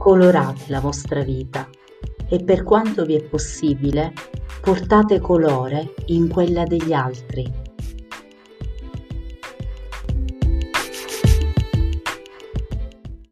colorate la vostra vita e per quanto vi è possibile portate colore in quella degli altri.